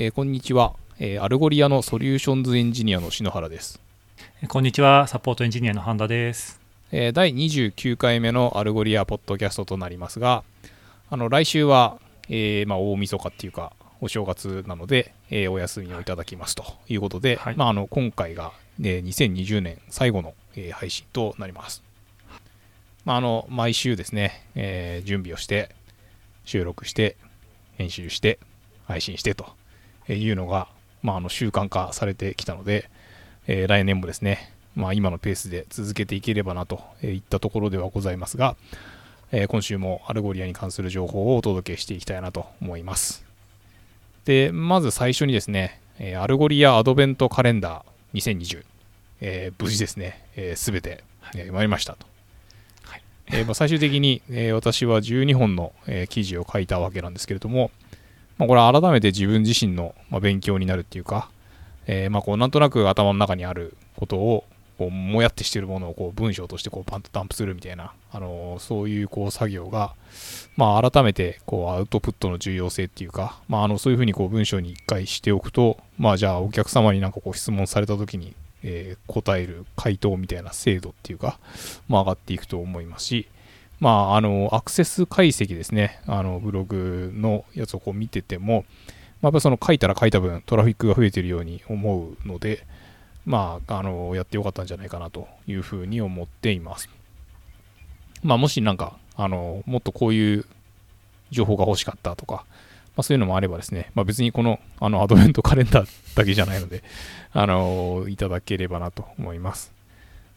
えー、こんにちは、えー、 Algolia のソリューションズエンジニアの篠原です。こんにちは、サポートエンジニアの半田です。えー、第29回目の Algolia ポッドキャストとなりますが、あの来週は、えー、まあ、大晦日っていうか、お正月なので、えー、お休みをいただきますということで、はい、まあ、あの今回が、ね、2020年最後の、えー、配信となります。まあ、あの毎週ですね、えー、準備をして、収録して、編集して、配信してというのが、まあ、あの習慣化されてきたので、えー、来年もですね、まあ、今のペースで続けていければなといったところではございますが、えー、今週も Algolia に関する情報をお届けしていきたいなと思います。で、まず最初にですね、え Algolia アドベントカレンダー2020、えー、無事ですね、す、えー、べ、て、えー、埋まりましたと。はいえーまあ、最終的に、えー、私は12本の、えー、記事を書いたわけなんですけれども、まあ、これ改めて自分自身の、勉強になるっていうか、えー、まあこうなんとなく頭の中にあることをこうもやってしてるものをこう文章としてこうパンとダンプするみたいな、あの、そういうこう作業が、まあ、改めてこうアウトプットの重要性っていうか、まあ、あのそういうふうにこう文章に一回しておくと、まあ、じゃあお客様になんかこう質問された時に、えー、答える回答みたいな精度っていうか、まあ、上がっていくと思いますし、まあ、あの、アクセス解析ですね、あの、ブログのやつをこう見てても、まあ、やっぱその書いたら書いた分、トラフィックが増えてるように思うので、まあ、あの、やってよかったんじゃないかなというふうに思っています。まあ、もしなんか、あの、もっとこういう情報が欲しかったとか、まあ、そういうのもあればですね、まあ、別にこのあのアドベントカレンダーだけじゃないので、あの、いただければなと思います。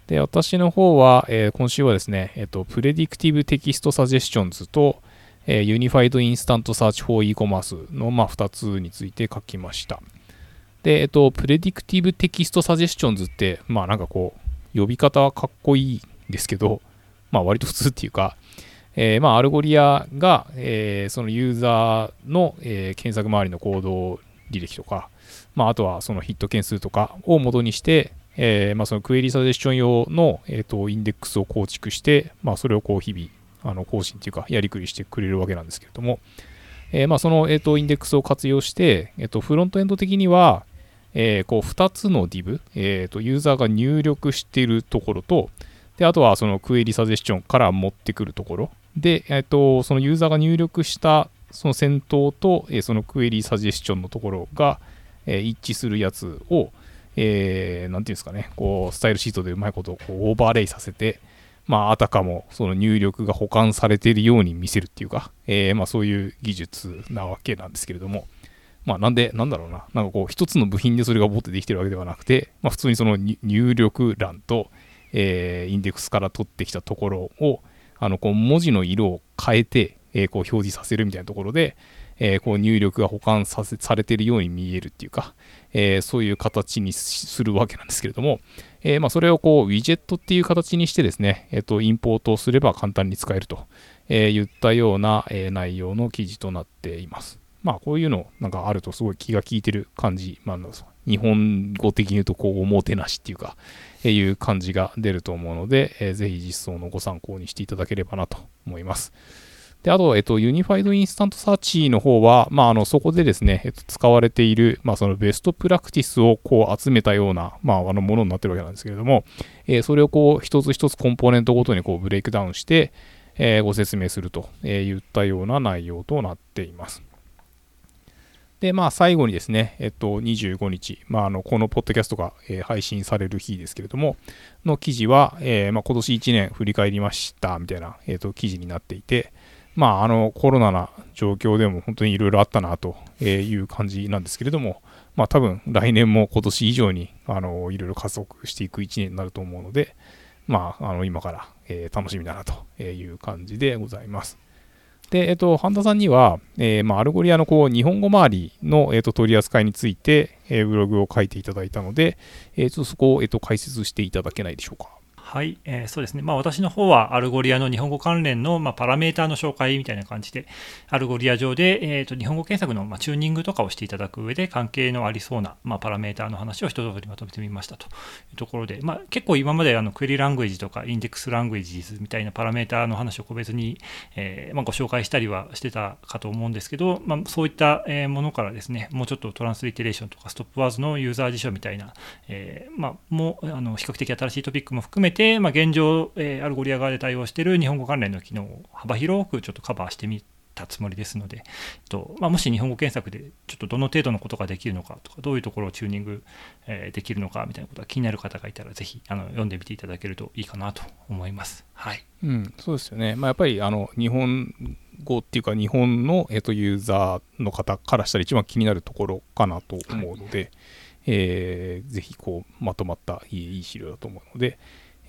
で、私の方は、えー、今週はですね、えっ、ー、と、 Predictive Text Suggestions と、えー、 Unified Instant Search for e-commerce の、まあ、2つについて書きました。で、えっ、と、 Predictive Text Suggestions って、まあなんかこう、呼び方はかっこいいんですけど、まあ割と普通っていうか、えー、まあ Algolia が、えー、そのユーザーの、えー、検索周りの行動履歴とか、まああとはそのヒット件数とかを元にして、えー、まあ、そのクエリサジェスション用の、えーと、インデックスを構築して、まあ、それをこう日々あの更新というかやりくりしてくれるわけなんですけれども、えー、まあ、その、えーと、インデックスを活用して、えーと、フロントエンド的には、えー、こう2つの div、えー、とユーザーが入力しているところとであとはそのクエリサジェスションから持ってくるところ。で、えー、とそのユーザーが入力したその先頭と、えー、そのクエリサジェスションのところが、えー、一致するやつを、えー、ていうんですかね、こう、スタイルシートでうまいことをこうオーバーレイさせて、まあ、あたかもその入力が保管されているように見せるっていうか、えー、まあ、そういう技術なわけなんですけれども、まあ、なんで、なんだろうな、なんかこう、一つの部品でそれがボってできてるわけではなくて、まあ、普通にその入力欄と、えー、インデックスから取ってきたところを、あの、こう、文字の色を変えて、えー、こう、表示させるみたいなところで、えー、こう入力が保管させされているように見えるっていうか、えー、そういう形にするわけなんですけれども、えー、まあ、それをこうウィジェットっていう形にしてですね、えー、とインポートをすれば簡単に使えると、え言ったような、え内容の記事となっています。まあこういうのなんかあるとすごい気が利いてる感じ、まあ、日本語的に言うとこうおもてなしっていうか、え、いう感じが出ると思うので、えー、ぜひ実装のご参考にしていただければなと思います。で、あと、えっと、 Unified Instant Search の方は、まあ、あの、そこでですね、えっと、使われている、まあ、そのベストプラクティスをこう集めたような、まあ、あの、ものになってるわけなんですけれども、えー、それをこう、一つ一つコンポーネントごとにこう、ブレイクダウンして、えー、ご説明するといったような内容となっています。で、まあ、最後にですね、えっと、25日、まあ、あの、このポッドキャストが、えー、配信される日ですけれども、の記事は、えー、まあ、今年1年振り返りました、みたいな、えっと、記事になっていて、まあ、あの、コロナな状況でも本当にいろいろあったなという感じなんですけれども、まあ、多分来年も今年以上に、あの、いろいろ加速していく1年になると思うので、まあ、あの、今から、えー、楽しみだなという感じでございます。で、えっと、半田さんには、えー、まあ、 Algolia のこう日本語周りの、えっと、取り扱いについて、え、ブログを書いていただいたので、え、ちょっとそこを、えっと、解説していただけないでしょうか。はい、えー、そうですね、まあ、私の方は Algolia の日本語関連の、まあ、パラメーターの紹介みたいな感じで、 Algolia 上で、えーと、日本語検索の、まあ、チューニングとかをしていただく上で、関係のありそうな、まあ、パラメーターの話を一通りまとめてみましたと。いうところで、まあ、結構今まであの query language とか index language みたいなパラメーターの話を個別に、えーまあ、ご紹介したりはしてたかと思うんですけど、まあ、そういったものからですね、もうちょっと transliteration とか stop words のユーザー辞書みたいな、えーまあ、もうあの比較的新しいトピックも含めて、まあ、現状えー、 Algolia 側で対応している日本語関連の機能を幅広くちょっとカバーしてみたつもりですので、とまあ、もし日本語検索でちょっとどの程度のことができるのかとか、どういうところをチューニング、えー、できるのかみたいなことが気になる方がいたら、ぜひあの読んでみていただけるといいかなと思います。はい、うん、そうですよね。まあ、やっぱりあの日本語っていうか、日本の、えー、とユーザーの方からしたら一番気になるところかなと思うので、はい、えー、ぜひこうまとまったいい資料だと思うので、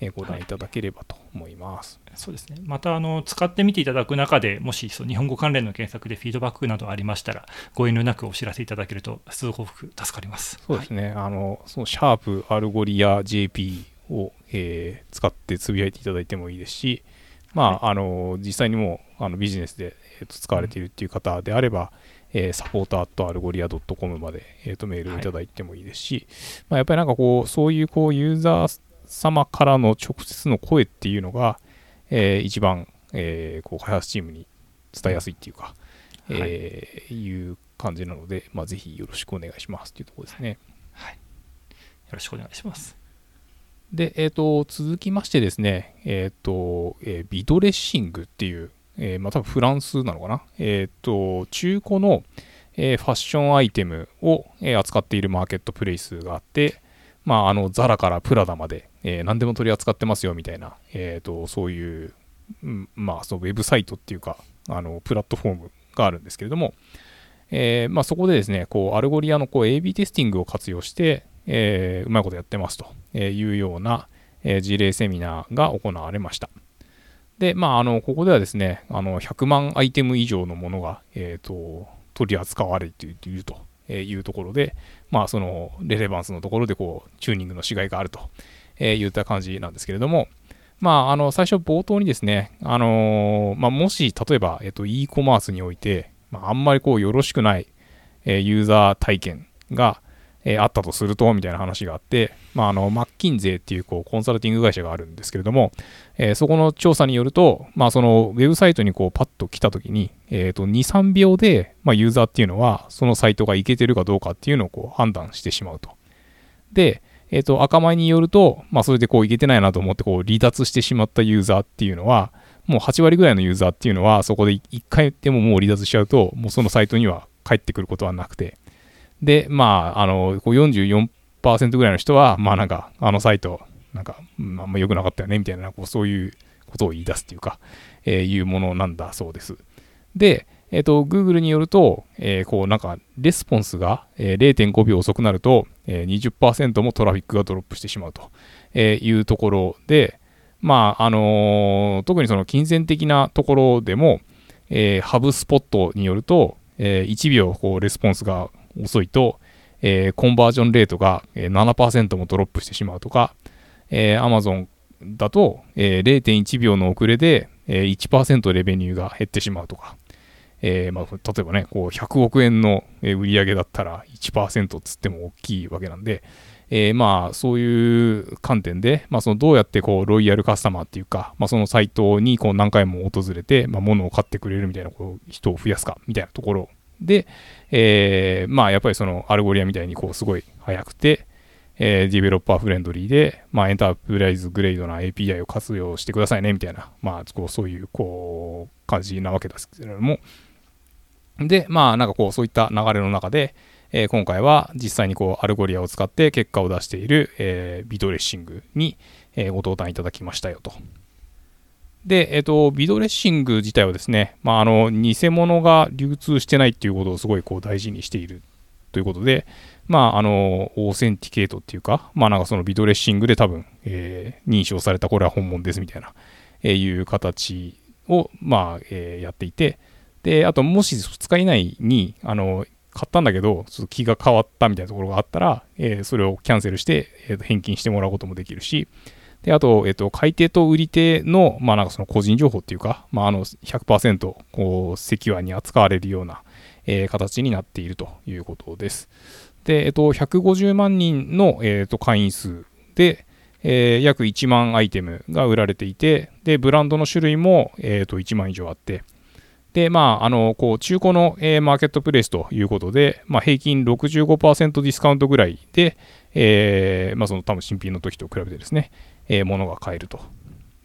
えご覧いただければと思います。はい、そうですね。またあの使ってみていただく中でもしそう日本語関連の検索でフィードバックなどありましたらご遠慮なくお知らせいただけるとすごく助かります。そうですね。はい、あのそのシャープアルゴリア JP を、えー、使ってつぶやいていただいてもいいですし、まあ、はい、あの実際にもあのビジネスで、えー、と使われているっていう方であれば、えー、 support at Algolia .com まで、えー、とメールをいただいてもいいですし、まあ、やっぱりなんかこうそういうこうユーザー様からの直接の声っていうのが、えー、一番、えー、こう開発チームに伝えやすいっていうか、はい、えー、いう感じなので、まあ、ぜひよろしくお願いしますっていうところですね。はい。よろしくお願いします。で、えっ、ー、と、続きましてですね、えっ、ー、と、えー、 Vide Dressing っていう、えー、まあ、多分フランスなのかな？えっ、と、中古の、えファッションアイテムを、え扱っているマーケットプレイスがあって、まあ、あの、ザラからプラダまで、えー、何でも取り扱ってますよみたいな、えーと、そういう、まあ、そのウェブサイトっていうか、あのプラットフォームがあるんですけれども、えーまあ、そこでですね、こうアルゴリアのこう AB テスティングを活用して、えー、うまいことやってますというような、え、事例セミナーが行われました。で、まあ、あのここではですね、あの100万アイテム以上のものが、えーと、取り扱われているというところで、まあ、そのレレバンスのところでこうチューニングの違いがあるとえー、言った感じなんですけれども、まあ、あの、最初冒頭にですね、あの、まあ、もし、例えば、えっと、e コマースにおいて、まあ、あんまりこう、よろしくない、えー、ユーザー体験が、えー、あったとすると、みたいな話があって、まあ、あの、マッキンゼーっていう、こう、コンサルティング会社があるんですけれども、えー、そこの調査によると、まあ、その、ウェブサイトにこう、パッと来たときに、えっ、と、2、3秒で、まあ、ユーザーっていうのは、そのサイトがいけてるかどうかっていうのを、こう、判断してしまうと。で、えっ、と、赤米によると、まあ、それでこういけてないなと思って、こう、離脱してしまったユーザーっていうのは、もう8割ぐらいのユーザーっていうのは、そこで1回でももう離脱しちゃうと、もうそのサイトには帰ってくることはなくて、で、まあ、あの、こう44%ぐらいの人は、まあなんか、あのサイト、なんか、あんま良くなかったよね、みたいな、こうそういうことを言い出すっていうか、えー、いうものなんだそうです。で、えっ、ー、と、Google によると、えー、こう、なんか、レスポンスが、え、0.5秒遅くなると、え、20%もトラフィックがドロップしてしまうと、えいうところで、まあ、あの特にその金銭的なところでも、えハブスポットによると、え1秒、こう、レスポンスが遅いと、えコンバージョンレートが7%もドロップしてしまうとか、え Amazon だと、え0.1秒の遅れで、え1%レベニューが減ってしまうとか、えー、まあ、例えばね、こう100億円の売り上げだったら1%つっても大きいわけなんで、えー、まあそういう観点で、まあ、そのどうやってこうロイヤルカスタマーっていうか、まあ、そのサイトにこう何回も訪れて、まあ、物を買ってくれるみたいなこう人を増やすかみたいなところで、えー、まあやっぱりその Algolia みたいにこうすごい速くて、えー、 developer friendly で、まあ、 enterprise grade な API を活用してくださいねみたいな、まあ、こうそういうこう感じなわけですけれども、で、まあなんかこうそういった流れの中で、えー、今回は実際にこう Algolia を使って結果を出している、えー、 Videdressing に、え、ご登壇いただきましたよと。で、えっ、と、 Videdressing 自体はですね、まあ、あの、偽物が流通してないっていうことをすごいこう大事にしているということで、まあ、あの、オーセンティケートっていうか、まあ、なんかそのビドレッシングで多分、えー、認証されたこれは本物ですみたいな、えー、いう形を、まあ、えー、やっていて、で、あと、もし2日以内に、あの、買ったんだけど、ちょっと気が変わったみたいなところがあったら、えー、それをキャンセルして、えー、返金してもらうこともできるし、で、あと、えっと、買い手と売り手の、まあ、なんかその個人情報っていうか、まあ、あの100%こうセキュアに扱われるような、えー、形になっているということです。で、えっと、150万人の、えっと、会員数で、えー、約1万アイテムが売られていて、で、ブランドの種類も、えー、と1万以上あって、で、まあ、あの、こう、中古の、えー、マーケットプレイスということで、まあ、平均65%ディスカウントぐらいで、えー、まあ、その多分新品の時と比べてですね、えー、ものが買えると。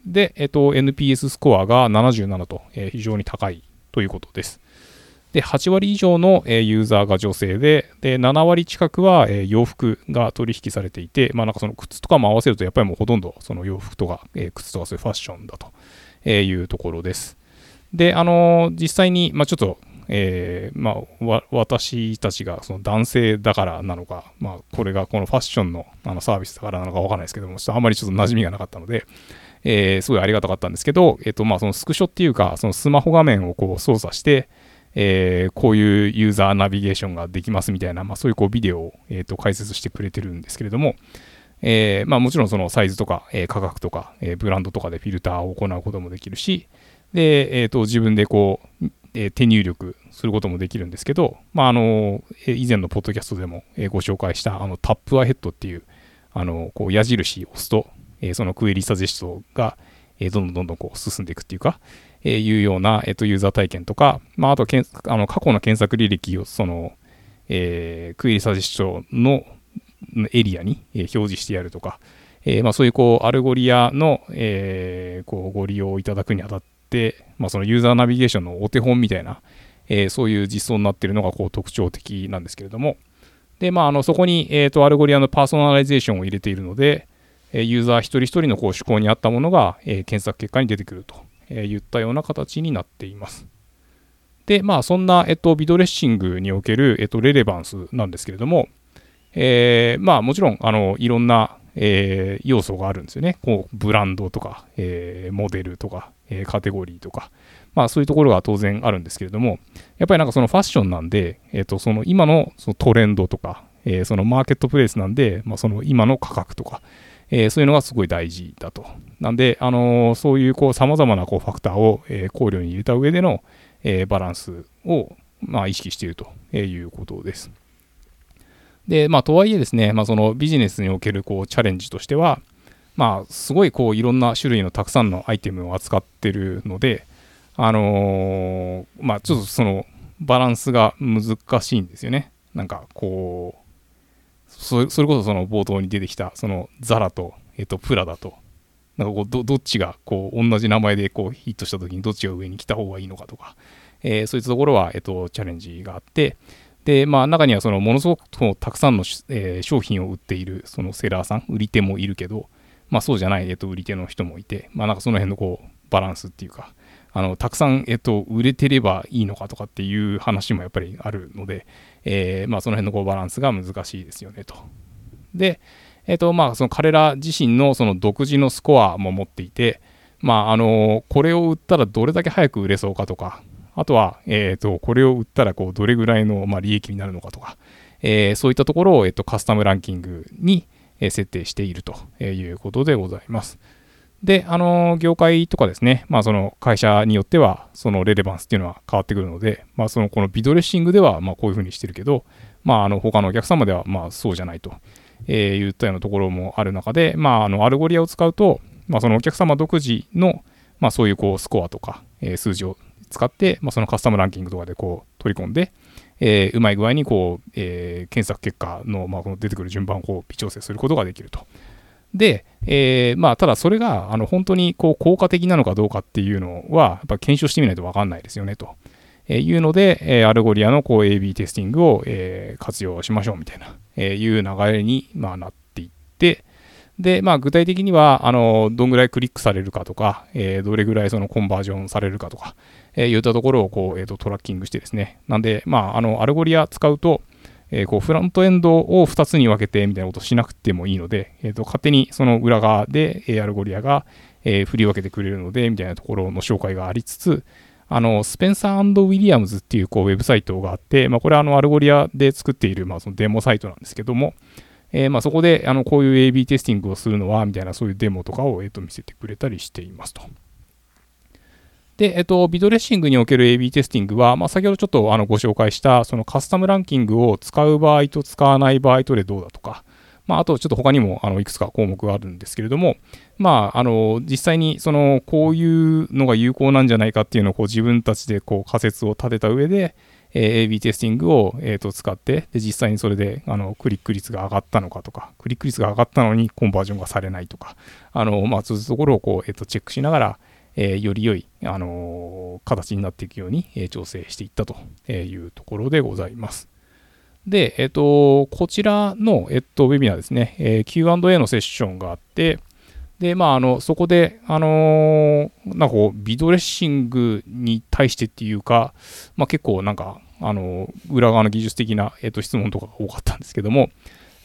で、えっ、と、NPS スコアが77と、えー、非常に高いということです。で、8割以上の、え、ユーザーが女性で、で、7割近くは、え、洋服が取引されていて、まあなんかその靴とかも合わせると、やっぱりもうほとんどその洋服とか、え、靴とかそういうファッションだと、えいうところです。で、あの実際に、まあちょっと、えまあ、私たちがその男性だからなのか、まあこれがこのファッションのあのサービスだからなのかわかんないですけども、ちょっとあまりちょっと馴染みがなかったので、えすごいありがたかったんですけど、えっ、とまあそのスクショっていうか、そのスマホ画面をこう操作して、えー、こういうユーザーナビゲーションができますみたいな、まあ、そういうこうビデオを、えー、と解説してくれてるんですけれども、えーまあ、もちろんそのサイズとか、えー、価格とか、えー、ブランドとかでフィルターを行うこともできるし、で、えー、と自分でこう、えー、手入力することもできるんですけど、まあ、あの以前のポッドキャストでも、ご紹介したあのタップアヘッドっていうあのこう矢印を押すと、その query suggest が、え、どんどんどんどんこう進んでいくっていうか、いうような、ユーザー体験とか、まあ、あとけんあの過去の検索履歴をその、えー、 query suggest のエリアに、表示してやるとか、えーまあ、そういうこう Algolia の、えー、こうご利用いただくにあたって、まあ、そのユーザーナビゲーションのお手本みたいな、えー、そういう実装になっているのがこう特徴的なんですけれども、で、まあ、あのそこに、えーと、 Algolia のパーソナライゼーションを入れているので、えユーザー一人一人のこう嗜好に合ったものが、え、検索結果に出てくるとえ言ったような形になっています。で、まあ、そんな、えっと、 Videdressing における、えっと、 relevance なんですけれども、えー、まあ、もちろん、あの、いろんな、えー、要素があるんですよね。こう、ブランドとか、えー、モデルとか、えカテゴリーとか、まあ、そういうところが当然あるんですけれども、やっぱりなんかそのファッションなんで、えっと、その今のそのトレンドとか、えそのマーケットプレイスなんで、まあ、その今の価格とか、えー、そういうのがすごい大事だと。なんで、あの、そういうこう様々なこうファクターを、えー、考慮に入れた上での、えバランスを、まあ、意識しているということです。で、まあ、とはいえですね、まあ、そのビジネスにおけるこうチャレンジとしては、まあ、すごいこういろんな種類のたくさんのアイテムを扱ってるので、あのまあ、ちょっとそのバランスが難しいんですよね。なんかこう、それこそその冒頭に出てきたそのザラと,、えっとプラダとなんかこうどどっちがこう同じ名前でこうヒットした時にどっちが上に来た方がいいのかとか、えー、そういったところは、えっと、チャレンジがあってで、まあ、中にはそのものすごくたくさんの、えー、商品を売っているそのセラーさん売り手もいるけど、まあ、そうじゃない、えっと、売り手の人もいて、まあ、なんかその辺のこうバランスっていうかあのたくさん、えっと、売れてればいいのかとかっていう話もやっぱりあるので、えー、まあ、その辺のこうバランスが難しいですよねと。で、えっ、と、まあ、その彼ら自身のその独自のスコアも持っていて、まあ、あのこれを売ったらどれだけ早く売れそうかとか、あとは、え、ー、と、これを売ったらこうどれぐらいの、まあ、利益になるのかとか、えー、そういったところを、えっと、カスタムランキングに設定しているということでございます。で、あの、業界とかですね、まあ、その会社によっては、その relevance っていうのは変わってくるので、まあ、その、この Videdressing では、まあ、こういうふうにしてるけど、まあ、あの、他のお客様では、まあ、そうじゃないと、えー、言ったようなところもある中で、まあ、あの、 Algolia を使うと、まあ、そのお客様独自の、まあ、そういう、こう、スコアとか、えー、数字を使って、まあ、そのカスタムランキングとかで、こう、取り込んで、えー、うまい具合に、こう、えー、検索結果の、まあ、この出てくる順番を、こう、微調整することができると。で、えー、まあ、ただそれが、あの、本当にこう効果的なのかどうかっていうのは、やっぱ検証してみないとわかんないですよね、とえいうので、え Algolia のこう AB testing を、え活用しましょうみたいな、えいう流れに、ま、なっていって、で、まあ、具体的には、あの、どんぐらいクリックされるかとか、えどれぐらいそのコンバージョンされるかとか、えー、いったところをこう、えーと、トラッキングしてですね。なんで、まあ、あの、 Algolia 使うと、えー、こうフロントエンドを2つに分けてみたいなことしなくてもいいので、えーと、勝手にその裏側で、えー、 Algolia が、えー、振り分けてくれるので、みたいなところの紹介がありつつ、あの、 Spencer Williams っていうこうウェブサイトがあって、まあ、これはあの Algolia で作っている、まあ、そのデモサイトなんですけども、えー、まあそこであのこういう AB テスティングをするのはみたいなそういうデモとかを、えー、と見せてくれたりしていますと。で、えっと、ビドレッシングにおける AB テスティングは、まあ、先ほどちょっとあのご紹介した、そのカスタムランキングを使う場合と使わない場合とでどうだとか、まあ、あとちょっと他にもあのいくつか項目があるんですけれども、まあ、あの実際にそのこういうのが有効なんじゃないかっていうのをこう自分たちでこう仮説を立てた上で、え、AB テスティングを、えー、と使ってで実際にそれであのクリック率が上がったのかとかクリック率が上がったのにコンバージョンがされないとかあの、まあ、そういうところをこう、えー、とチェックしながら、えー、より良い、あの形になっていくように、え調整していったというところでございます。で、えっ、と、こちらの、えっと、ウェビナーですね、え Q&A のセッションがあって、で、まあ、あの、そこで、あのなんかこう、ビドレッシングに対してっていうか、まあ、結構なんか、あの、裏側の技術的な、えっと、質問とかが多かったんですけども、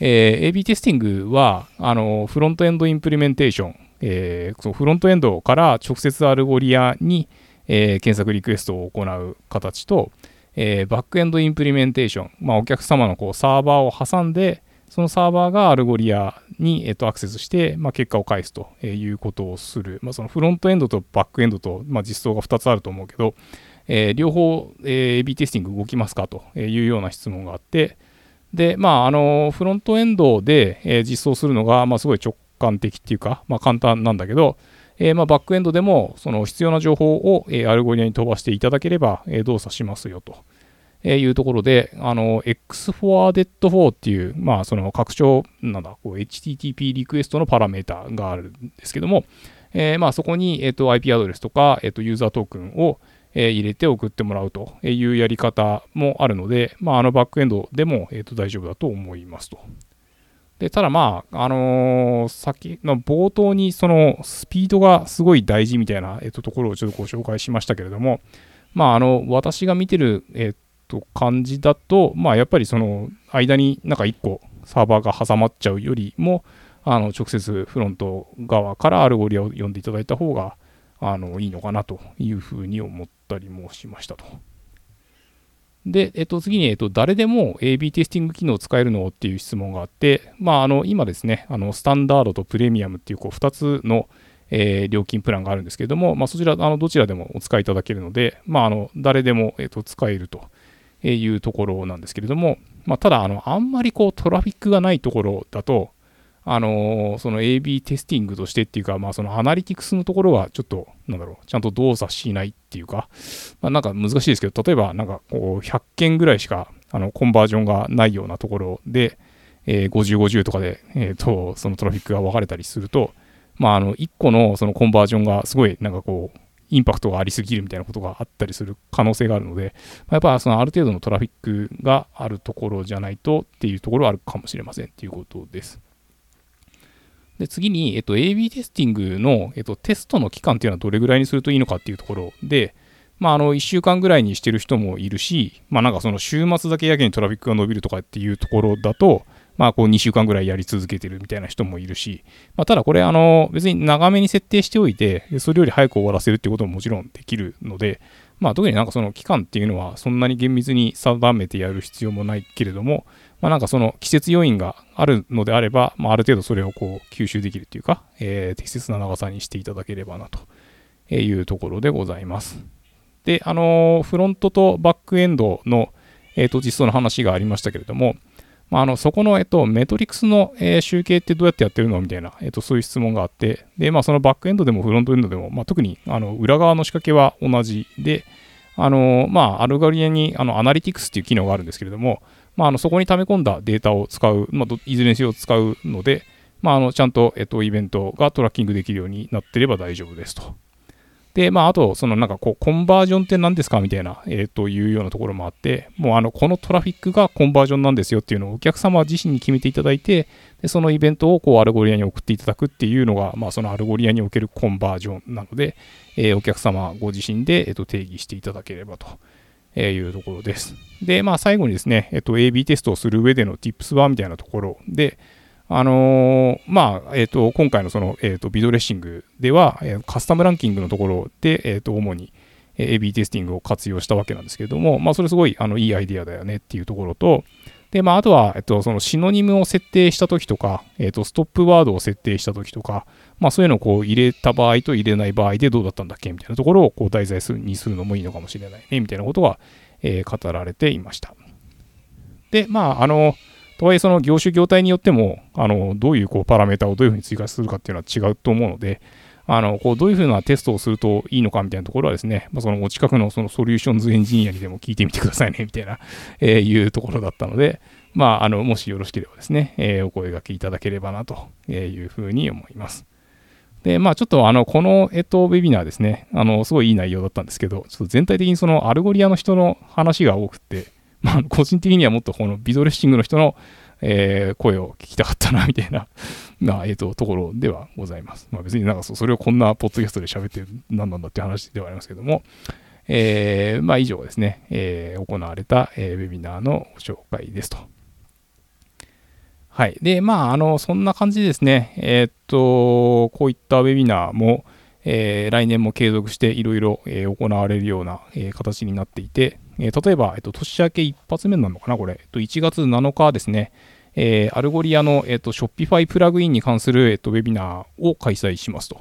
えー、AB testing は、あの、 frontend implementation、えー、そのフロントエンドから直接 Algolia に、えー、検索リクエストを行う形と、えー、 backend implementation、まあ、お客様のこうサーバーを挟んで、そのサーバーが Algolia に、えー、とアクセスして、まあ、結果を返すということをする。まあ、そのフロントエンドとバックエンドと、まあ、実装が2つあると思うけど、えー、両方、えー、AB テスティング動きますかというような質問があって、で、まあ、あの、フロントエンドで、えー、実装するのが、まあ、すごい直感的っていうか、まあ、簡単なんだけど、えー、まあバックエンドでもその必要な情報を、え、 Algolia に飛ばしていただければ、え、動作しますよと。えいうところで、あの、X4DET4 っていう、まあ、その拡張、なんだ、HTTP リクエストのパラメータがあるんですけども、えー、まあ、そこに、えっ、と、IP アドレスとか、えっ、と、ユーザートークンを、え入れて送ってもらうというやり方もあるので、まあ、あのバックエンドでも、えー、と大丈夫だと思いますと。で、ただまあ、あのー、先の冒頭にそのスピードがすごい大事みたいな、えっと、ところをちょっとご紹介しましたけれども、まあ、あの、私が見てる、えっと、感じだと、まあ、やっぱりその間になんか1個サーバーが挟まっちゃうよりも、あの、直接フロント側から Algolia を呼んでいただいた方が、あの、いいのかなというふうに思ったりもしましたと。で、えっと、次に、えっと、誰でも AB テスティング機能を使えるのっていう質問があって、まあ、あの、今ですね、あの、スタンダードとプレミアムっていう、こう、2つの、えー、料金プランがあるんですけれども、まあ、そちら、あの、どちらでもお使いいただけるので、まあ、あの、誰でも、えっと、使えるというところなんですけれども、まあ、ただ、あの、あんまりこう、トラフィックがないところだと、あの、その AB テスティングとしてっていうか、まあ、そのアナリティクスのところはちょっと、なんだろう、ちゃんと動作しないっていうか、まあ、なんか難しいですけど、例えば、なんかこう、100件ぐらいしか、あの、コンバージョンがないようなところで、えー、50、50とかで、えっ、と、そのトラフィックが分かれたりすると、まあ、あの、1個のそのコンバージョンがすごい、なんかこう、インパクトがありすぎるみたいなことがあったりする可能性があるので、まあ、やっぱそのある程度のトラフィックがあるところじゃないとっていうところはあるかもしれませんっていうことです。で次に、えっと、AB テスティングの、えっと、テストの期間っていうのはどれぐらいにするといいのかっていうところで、まあ、あの1週間ぐらいにしてる人もいるし、まあ、なんかその週末だけやけにトラフィックが伸びるとかっていうところだと、まあ、こう2週間ぐらいやり続けてるみたいな人もいるし、まあ、ただこれ、あの、別に長めに設定しておいて、それより早く終わらせるっていうことももちろんできるので、まあ、特になんかその期間っていうのはそんなに厳密に定めてやる必要もないけれども、まあ、なんかその季節要因があるのであれば、まあ、ある程度それをこう吸収できるというか、えー、適切な長さにしていただければなというところでございます。で、あのー、フロントとバックエンドの、えー、と実装の話がありましたけれども、まあ、あのそこの、えっと、メトリクスの、えー、集計ってどうやってやってるのみたいな、えっと、そういう質問があって、で、まあ、そのバックエンドでもフロントエンドでも、まあ、特にあの裏側の仕掛けは同じで、あのまあ、 Algolia にあのアナリティクスっていう機能があるんですけれども、まあ、あのそこに溜め込んだデータを使う、まあ、いずれにせよ使うので、まあ、あのちゃんと、えっと、イベントがトラッキングできるようになっていれば大丈夫ですと。で、まあ、あと、そのなんかこう、コンバージョンって何ですかみたいな、えっ、と、いうようなところもあって、もうあの、このトラフィックがコンバージョンなんですよっていうのをお客様自身に決めていただいて、でそのイベントをこう、 Algolia に送っていただくっていうのが、まあ、その Algolia におけるコンバージョンなので、えー、お客様ご自身で、えっ、と、定義していただければと。えいうところです。で、まあ、最後にですね、えっと、AB テストをする上での Tips はみたいなところで、あのー、まあ、えっ、と、今回のその、えっ、と、 Videdressing では、えカスタムランキングのところで、えっ、と、主に AB テスティングを活用したわけなんですけれども、まあ、それすごい、あの、いいアイデアだよねっていうところと、で、まあ、あとは、えっと、そのシノニムを設定したときとか、えっと、ストップワードを設定したときとか、まあ、そういうのをこう入れた場合と入れない場合でどうだったんだっけみたいなところをこう題材にするのもいいのかもしれないね、みたいなことが、えー、語られていました。で、まあ、あの、とはいえその業種業態によっても、あの、どういうこうパラメータをどういうふうに追加するかっていうのは違うと思うので、あの、こう、どういうふうなテストをするといいのかみたいなところはですね、まあ、そのお近くのそのソリューションズエンジニアにでも聞いてみてくださいね、みたいな、えー、いうところだったので、まあ、あの、もしよろしければですね、えー、お声がけいただければなというふうに思います。で、まあ、ちょっとあの、この、えっと、ウェビナーですね、あの、すごいいい内容だったんですけど、ちょっと全体的にその Algolia の人の話が多くて、まあ、個人的にはもっとこのビドレッシングの人のえー、声を聞きたかったな、みたいな、まあ、えっ、と、ところではございます。まあ別になんかそれをこんなポッドキャストで喋って何なんだって話ではありますけども、えー、まあ以上ですね、えー、行われた、えー、ウェビナーのご紹介ですと。はい。で、まあ、あの、そんな感じですね、えー、っと、こういったウェビナーも、えー、来年も継続していろいろ行われるような、えー、形になっていて、えー、例えば、えっと、年明け一発目なのかな、これ、えっと、1月7日ですね、えー、 Algolia の、えっと、Shopify プラグインに関する、えっと、ウェビナーを開催しますと。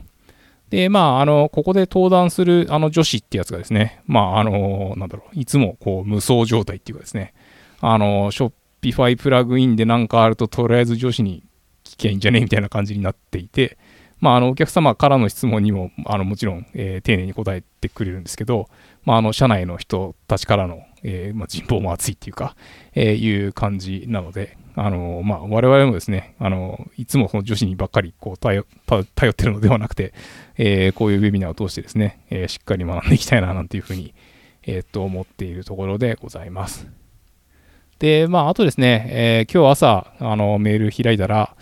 で、まあ、あの、ここで登壇する、あの、女子ってやつがですね、まあ、あの、なんだろう、いつも、こう、無双状態っていうかですね、あの、ショッ Shopify プラグインでなんかあると、とりあえず女子に聞けんじゃねえみたいな感じになっていて、まあ、あの、お客様からの質問にも、あの、もちろん、えー、丁寧に答えてくれるんですけど、まあ、あの、社内の人たちからの、えー、まあ、人望も厚いっていうか、えー、いう感じなので、あのまあ、我々もですね、あのいつもその女子にばっかりこう頼頼ってるのではなくて、え、こういうウェビナーを通してですね、え、しっかり学んでいきたいななんていうふうに、えー、と思っているところでございます。で、まあ、あとですね、えー、今日朝あのメール開いたら、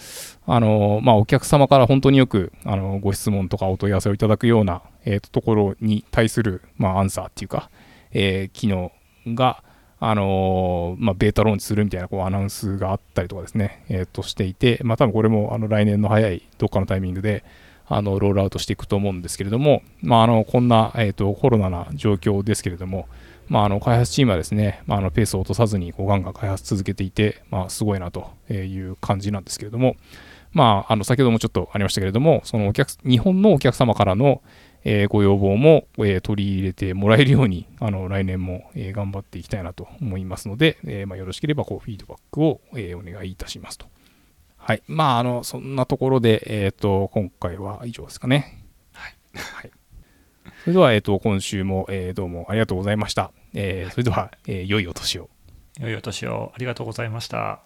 あのまあ、お客様から本当によくあのご質問とかお問い合わせをいただくような、えー、とところに対する、まあ、アンサーっていうか、えー、機能が、あのまあ、ベータローンチするみたいなこうアナウンスがあったりとかですね、えー、としていて、まあ、多分これもあの来年の早いどっかのタイミングであのロールアウトしていくと思うんですけれども、まあ、あのこんな、えー、とコロナな状況ですけれども、まあ、あの開発チームはですね、まあ、あのペースを落とさずにこうガンガン開発続けていて、まあ、すごいなという感じなんですけれども、まあ、あの先ほどもちょっとありましたけれども、そのお客日本のお客様からの、えー、ご要望も、えー、取り入れてもらえるように、あの来年も、えー、頑張っていきたいなと思いますので、えまあ、よろしければこうフィードバックを、えお願いいたしますと。はい。まあ、あの、そんなところで、えっ、と、今回は以上ですかね。はい。はい、それでは、えっ、と、今週も、えどうもありがとうございました。えそれでは、え良いお年を。良いお年を。ありがとうございました。